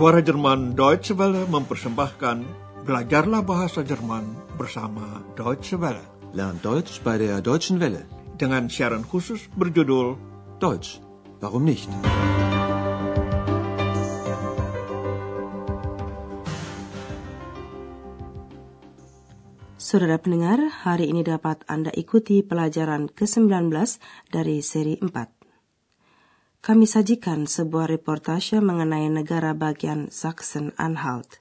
Suara Jerman Deutsche Welle mempersembahkan Belajarlah Bahasa Jerman bersama Deutsche Welle. Lern Deutsch bei der Deutschen Welle. Dengan siaran khusus berjudul Deutsch, warum nicht? Saudara pendengar, hari ini dapat Anda ikuti pelajaran ke-19 dari seri 4. Kami sajikan sebuah reportase mengenai negara bagian Saxon-Anhalt.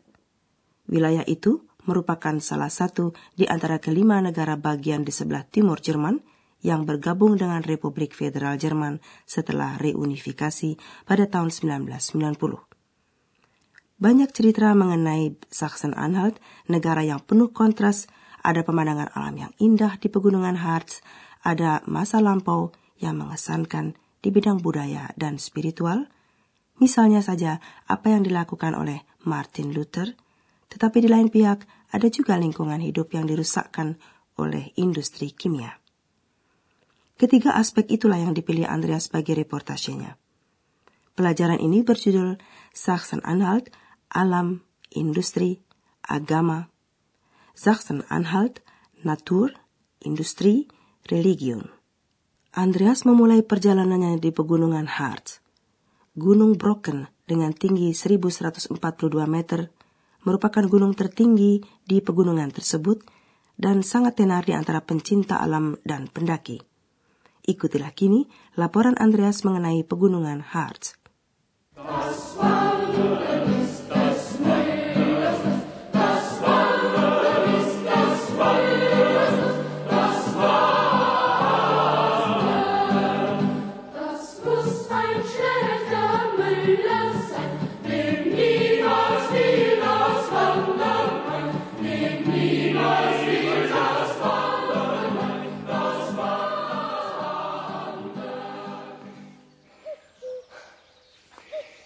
Wilayah itu merupakan salah satu di antara kelima negara bagian di sebelah timur Jerman yang bergabung dengan Republik Federal Jerman setelah reunifikasi pada tahun 1990. Banyak cerita mengenai Saxon-Anhalt, negara yang penuh kontras ada pemandangan alam yang indah di pegunungan Harz, ada masa lampau yang mengesankan di bidang budaya dan spiritual, misalnya saja apa yang dilakukan oleh Martin Luther, tetapi di lain pihak ada juga lingkungan hidup yang dirusakkan oleh industri kimia. Ketiga aspek itulah yang dipilih Andreas sebagai reportasenya. Pelajaran ini berjudul Sachsen-Anhalt, Alam, Industri, Agama, Sachsen-Anhalt, Natur, Industri, Religion. Andreas memulai perjalanannya di pegunungan Harz. Gunung Brocken dengan tinggi 1142 meter merupakan gunung tertinggi di pegunungan tersebut dan sangat tenar di antara pencinta alam dan pendaki. Ikutilah kini laporan Andreas mengenai pegunungan Harz.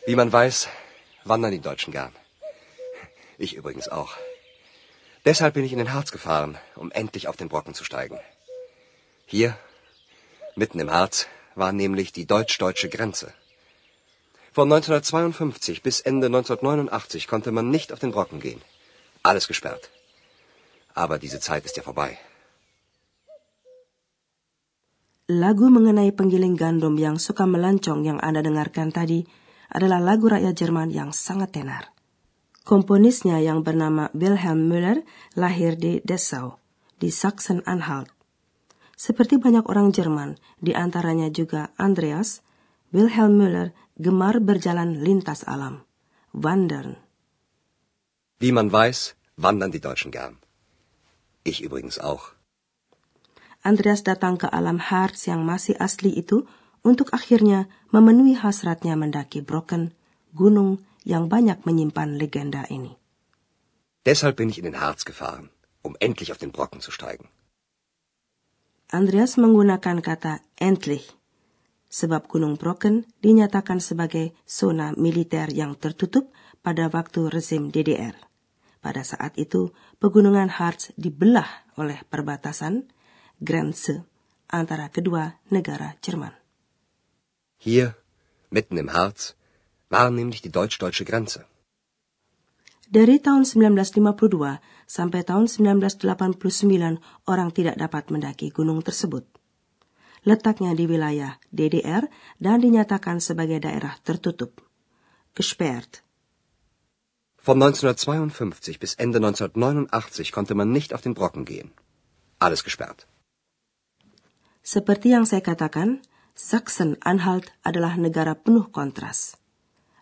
Wie man weiß, wandern die Deutschen gern. Ich übrigens auch. Deshalb bin ich in den Harz gefahren, um endlich auf den Brocken zu steigen. Hier, mitten im Harz, war nämlich die deutsch-deutsche Grenze. Von 1952 bis Ende 1989 konnte man nicht auf den Brocken gehen. Alles gesperrt. Aber diese Zeit ist ja vorbei. Lagu mengenai penggiling gandum yang suka melancong yang Anda dengarkan tadi adalah lagu rakyat Jerman yang sangat tenar. Komponisnya yang bernama Wilhelm Müller lahir di Dessau, di Sachsen-Anhalt. Seperti banyak orang Jerman, di antaranya juga Andreas, Wilhelm Müller gemar berjalan lintas alam, wandern. Wie man weiß, wandern die Deutschen gern. Ich übrigens auch. Andreas datang ke alam Harz yang masih asli itu untuk akhirnya memenuhi hasratnya mendaki Brocken, gunung yang banyak menyimpan legenda ini. Deshalb bin ich in den Harz gefahren, um endlich auf den Brocken zu steigen. Andreas menggunakan kata endlich, sebab Gunung Brocken dinyatakan sebagai zona militer yang tertutup pada waktu rezim DDR. Pada saat itu, pegunungan Harz dibelah oleh perbatasan, Grenze, antara kedua negara Jerman. Hier, mitten im Harz, war nämlich die deutsch-deutsche Grenze. Dari tahun 1952 sampai tahun 1989 orang tidak dapat mendaki gunung tersebut. Letaknya di wilayah DDR dan dinyatakan sebagai daerah tertutup. Gesperrt. Von 1952 bis Ende 1989 konnte man nicht auf den Brocken gehen. Alles gesperrt. Seperti yang saya katakan, Sachsen-Anhalt adalah negara penuh kontras.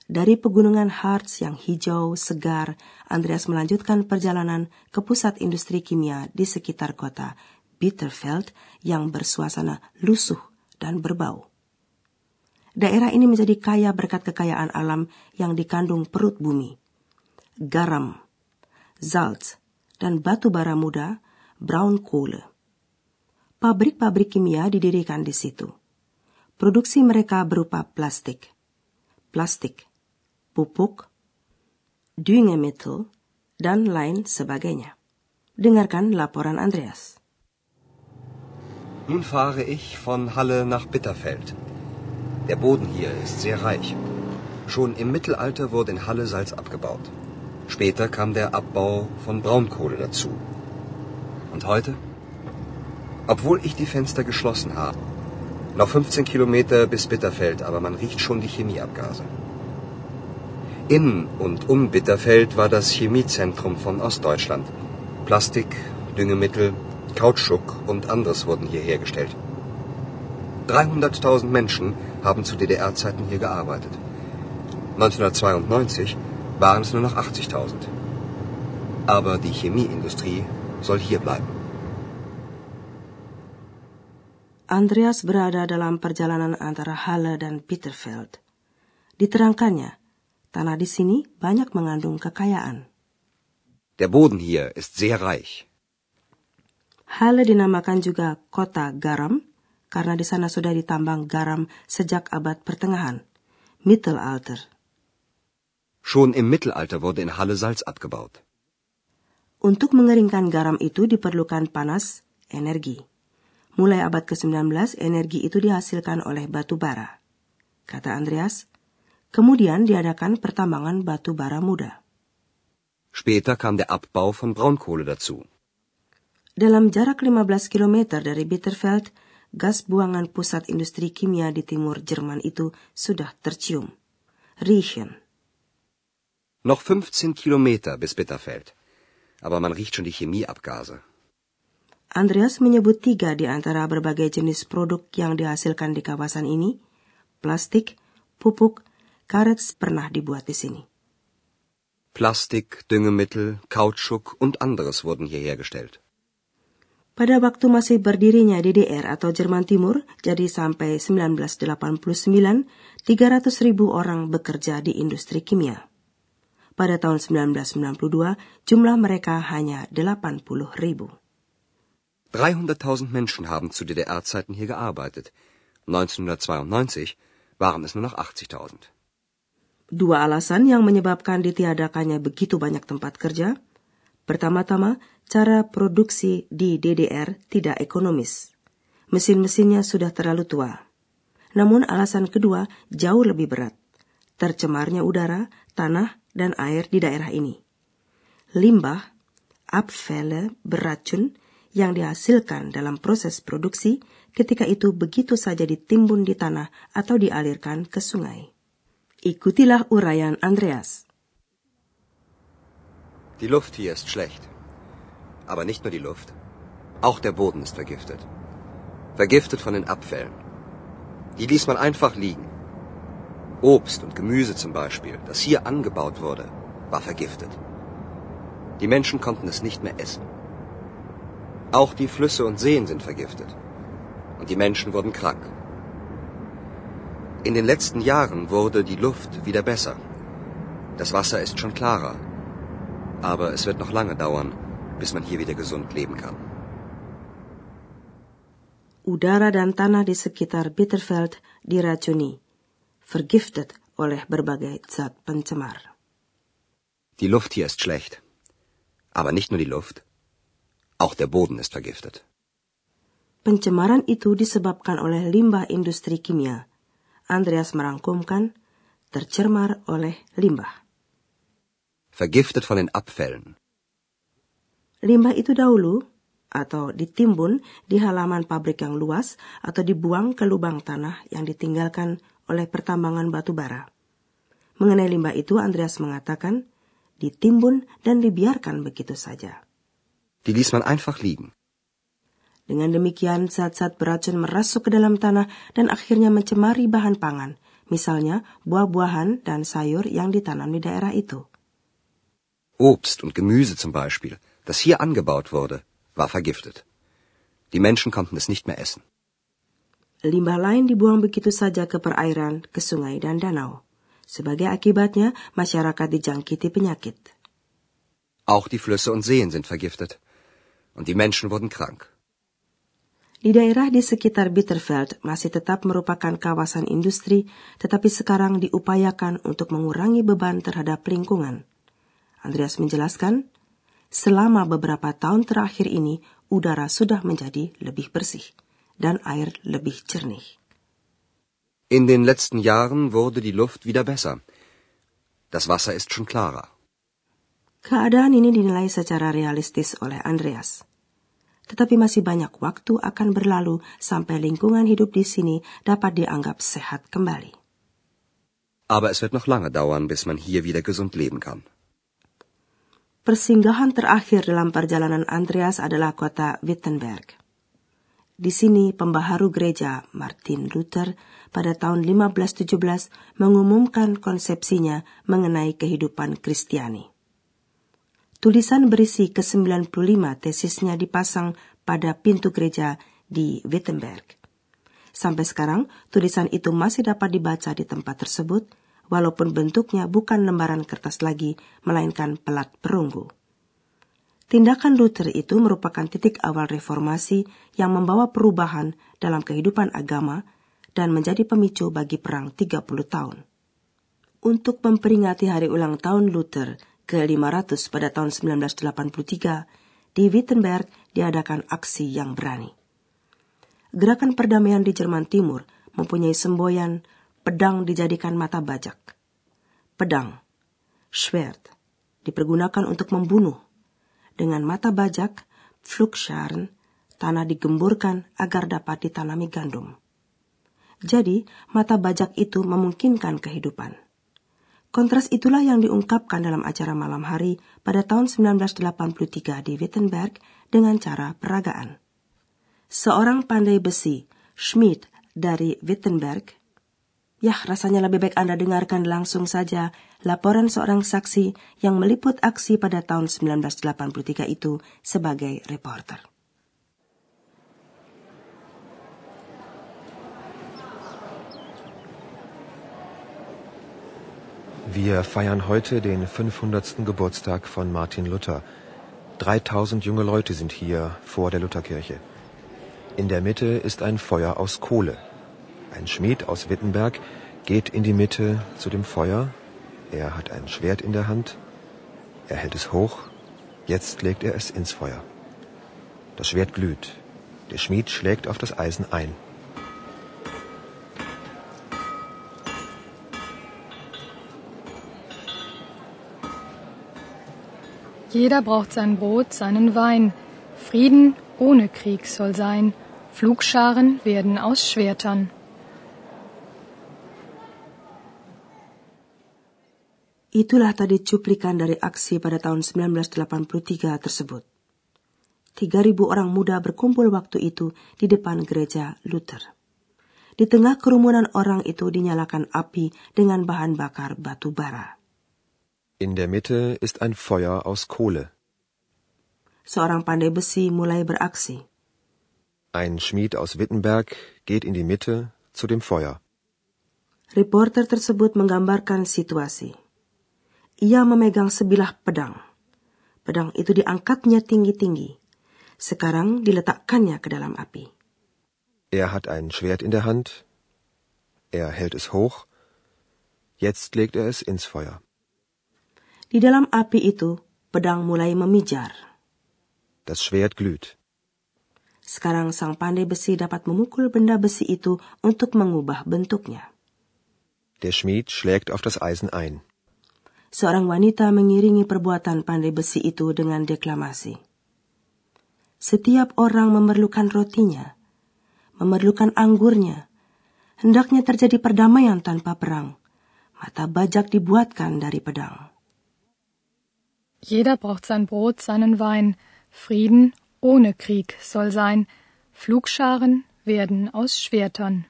Dari pegunungan Harz yang hijau, segar, Andreas melanjutkan perjalanan ke pusat industri kimia di sekitar kota Bitterfeld yang bersuasana lusuh dan berbau. Daerah ini menjadi kaya berkat kekayaan alam yang dikandung perut bumi. Garam, Salz, dan batu bara muda, brown kohle. Pabrik-pabrik kimia didirikan di situ. Produksi mereka berupa plastik. Plastik pupuk, Düngemittel, dan lain sebagainya. Dengarkan laporan Andreas. Nun fahre ich von Halle nach Bitterfeld. Der Boden hier ist sehr reich. Schon im Mittelalter wurde in Halle Salz abgebaut. Später kam der Abbau von Braunkohle dazu. Und heute? Obwohl ich die Fenster geschlossen habe. Noch 15 Kilometer bis Bitterfeld, aber man riecht schon die Chemieabgase. In und um Bitterfeld war das Chemiezentrum von Ostdeutschland. Plastik, Düngemittel, Kautschuk und anderes wurden hier hergestellt. 300.000 Menschen haben zu DDR-Zeiten hier gearbeitet. 1992 waren es nur noch 80.000. Aber die Chemieindustrie soll hier bleiben. Andreas berada dalam perjalanan antara Halle dan Bitterfeld. Diterangkannya, tanah di sini banyak mengandung kekayaan. Der Boden hier ist sehr reich. Halle dinamakan juga kota garam karena di sana sudah ditambang garam sejak abad pertengahan, Mittelalter. Schon im Mittelalter wurde in Halle Salz abgebaut. Untuk mengeringkan garam itu diperlukan panas, energi. Mulai abad ke-19, energi itu dihasilkan oleh batu bara. Kata Andreas, kemudian diadakan pertambangan batu bara muda. Später kam der Abbau von Braunkohle dazu. Dalam jarak 15 km dari Bitterfeld, gas buangan pusat industri kimia di timur Jerman itu sudah tercium. Riechen. Noch 15 Kilometer bis Bitterfeld. Aber man riecht schon die Chemieabgase. Andreas menyebut tiga di antara berbagai jenis produk yang dihasilkan di kawasan ini. Plastik, pupuk, karet pernah dibuat di sini. Plastik, Düngemittel, Kautschuk und anderes wurden hier hergestellt. Pada waktu masih berdirinya DDR atau Jerman Timur, jadi sampai 1989, 300 ribu orang bekerja di industri kimia. Pada tahun 1992, jumlah mereka hanya 80 ribu. 300.000 Menschen haben zu DDR-Zeiten hier gearbeitet. 1992 waren es nur noch 80.000. Dua alasan yang menyebabkan ditiadakannya begitu banyak tempat kerja. Pertama-tama, cara produksi di DDR tidak ekonomis. Mesin-mesinnya sudah terlalu tua. Namun alasan kedua jauh lebih berat. Tercemarnya udara, tanah, dan air di daerah ini. Limbah, Abfälle beracun yang dihasilkan dalam proses produksi ketika itu begitu saja ditimbun di tanah atau dialirkan ke sungai. Ikutilah uraian Andreas. Die Luft hier ist schlecht. Aber nicht nur die Luft. Auch der Boden ist vergiftet. Vergiftet von den Abfällen. Die ließ man einfach liegen. Obst und Gemüse zum Beispiel, das hier angebaut wurde, war vergiftet. Die Menschen konnten es nicht mehr essen. Auch die Flüsse und Seen sind vergiftet. Und die Menschen wurden krank. In den letzten Jahren wurde die Luft wieder besser. Das Wasser ist schon klarer. Aber es wird noch lange dauern, bis man hier wieder gesund leben kann. Udara dan tanah di sekitar Bitterfeld diracuni, vergiftet oleh berbagai zat pencemar. Die Luft hier ist schlecht. Aber nicht nur die Luft. Auch der Boden ist vergiftet. Pencemaran itu disebabkan oleh limbah industri kimia. Andreas merangkumkan, tercemar oleh limbah. Vergiftet von den Abfällen. Limbah itu dahulu atau ditimbun di halaman pabrik yang luas atau dibuang ke lubang tanah yang ditinggalkan oleh pertambangan batu bara. Mengenai limbah itu, Andreas mengatakan, ditimbun dan dibiarkan begitu saja. Die ließ man einfach liegen. Dengan demikian, zat-zat beracun merasuk ke dalam tanah dan akhirnya mencemari bahan pangan, misalnya buah-buahan dan sayur yang ditanam di daerah itu. Obst und Gemüse zum Beispiel, das hier angebaut wurde, war vergiftet. Die Menschen konnten es nicht mehr essen. Limbah lain dibuang begitu saja ke perairan, ke sungai, dan danau. Sebagai akibatnya, masyarakat dijangkiti penyakit. Auch die Flüsse und Seen sind vergiftet. Und die Menschen wurden krank. Di daerah di sekitar Bitterfeld masih tetap merupakan kawasan industri, tetapi sekarang diupayakan untuk mengurangi beban terhadap lingkungan. Andreas menjelaskan, selama beberapa tahun terakhir ini udara sudah menjadi lebih bersih dan air lebih jernih. In den letzten Jahren wurde die Luft wieder besser. Das Wasser ist schon klarer. Keadaan ini dinilai secara realistis oleh Andreas. Tetapi masih banyak waktu akan berlalu sampai lingkungan hidup di sini dapat dianggap sehat kembali. Aber es wird noch lange dauern, bis man hier wieder gesund leben kann. Persinggahan terakhir dalam perjalanan Andreas adalah kota Wittenberg. Di sini pembaharu gereja Martin Luther pada tahun 1517 mengumumkan konsepsinya mengenai kehidupan Kristiani. Tulisan berisi ke-95 tesisnya dipasang pada pintu gereja di Wittenberg. Sampai sekarang, tulisan itu masih dapat dibaca di tempat tersebut, walaupun bentuknya bukan lembaran kertas lagi, melainkan pelat perunggu. Tindakan Luther itu merupakan titik awal reformasi yang membawa perubahan dalam kehidupan agama dan menjadi pemicu bagi perang 30 tahun. Untuk memperingati hari ulang tahun Luther ke-500 pada tahun 1983, di Wittenberg diadakan aksi yang berani. Gerakan perdamaian di Jerman Timur mempunyai semboyan pedang dijadikan mata bajak. Pedang, Schwert, dipergunakan untuk membunuh. Dengan mata bajak, Flugscharen, tanah digemburkan agar dapat ditanami gandum. Jadi, mata bajak itu memungkinkan kehidupan. Kontras itulah yang diungkapkan dalam acara malam hari pada tahun 1983 di Wittenberg dengan cara peragaan. Seorang pandai besi, Schmidt dari Wittenberg, ya rasanya lebih baik Anda dengarkan langsung saja laporan seorang saksi yang meliput aksi pada tahun 1983 itu sebagai reporter. Wir feiern heute den 500. Geburtstag von Martin Luther. 3000 junge Leute sind hier vor der Lutherkirche. In der Mitte ist ein Feuer aus Kohle. Ein Schmied aus Wittenberg geht in die Mitte zu dem Feuer. Er hat ein Schwert in der Hand. Er hält es hoch. Jetzt legt er es ins Feuer. Das Schwert glüht. Der Schmied schlägt auf das Eisen ein. Jeder braucht sein Brot, seinen Wein. Frieden ohne Krieg soll sein. Flugscharen werden aus Schwertern. Itulah tadi cuplikan dari aksi pada tahun 1983 tersebut. 3.000 orang muda berkumpul waktu itu di depan gereja Luther. Di tengah kerumunan orang itu dinyalakan api dengan bahan bakar batu bara. In der Mitte ist ein Feuer aus Kohle. Seorang pandai besi mulai beraksi. Ein Schmied aus Wittenberg geht in die Mitte zu dem Feuer. Reporter tersebut menggambarkan situasi. Ia memegang sebilah pedang. Pedang itu diangkatnya tinggi-tinggi. Sekarang diletakkannya ke dalam api. Er hat ein Schwert in der Hand. Er hält es hoch. Jetzt legt er es ins Feuer. Di dalam api itu, pedang mulai memijar. Das Schwert glüht. Sekarang sang pandai besi dapat memukul benda besi itu untuk mengubah bentuknya. Der Schmied schlägt auf das Eisen ein. Seorang wanita mengiringi perbuatan pandai besi itu dengan deklamasi. Setiap orang memerlukan rotinya, memerlukan anggurnya. Hendaknya terjadi perdamaian tanpa perang. Mata bajak dibuatkan dari pedang. Jeder braucht sein Brot, seinen Wein. Frieden ohne Krieg soll sein. Flugscharen werden aus Schwertern.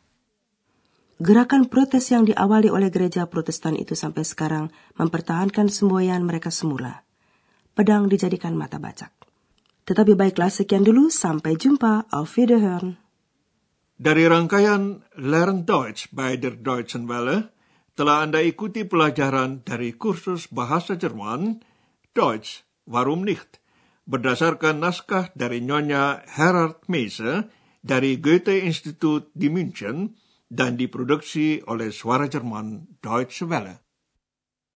Gerakan protes yang diawali oleh gereja protestan itu sampai sekarang mempertahankan semboyan mereka semula. Pedang dijadikan mata bacak. Tetapi baiklah sekian dulu, sampai jumpa, auf Wiederhören. Dari rangkaian Learn Deutsch by der Deutschen Welle, telah Anda ikuti pelajaran dari kursus bahasa Jerman, Deutsch, warum nicht, berdasarkan naskah dari Nyonya Herard Meise dari Goethe Institut di München, dan diproduksi oleh Suara Jerman Deutsche Welle.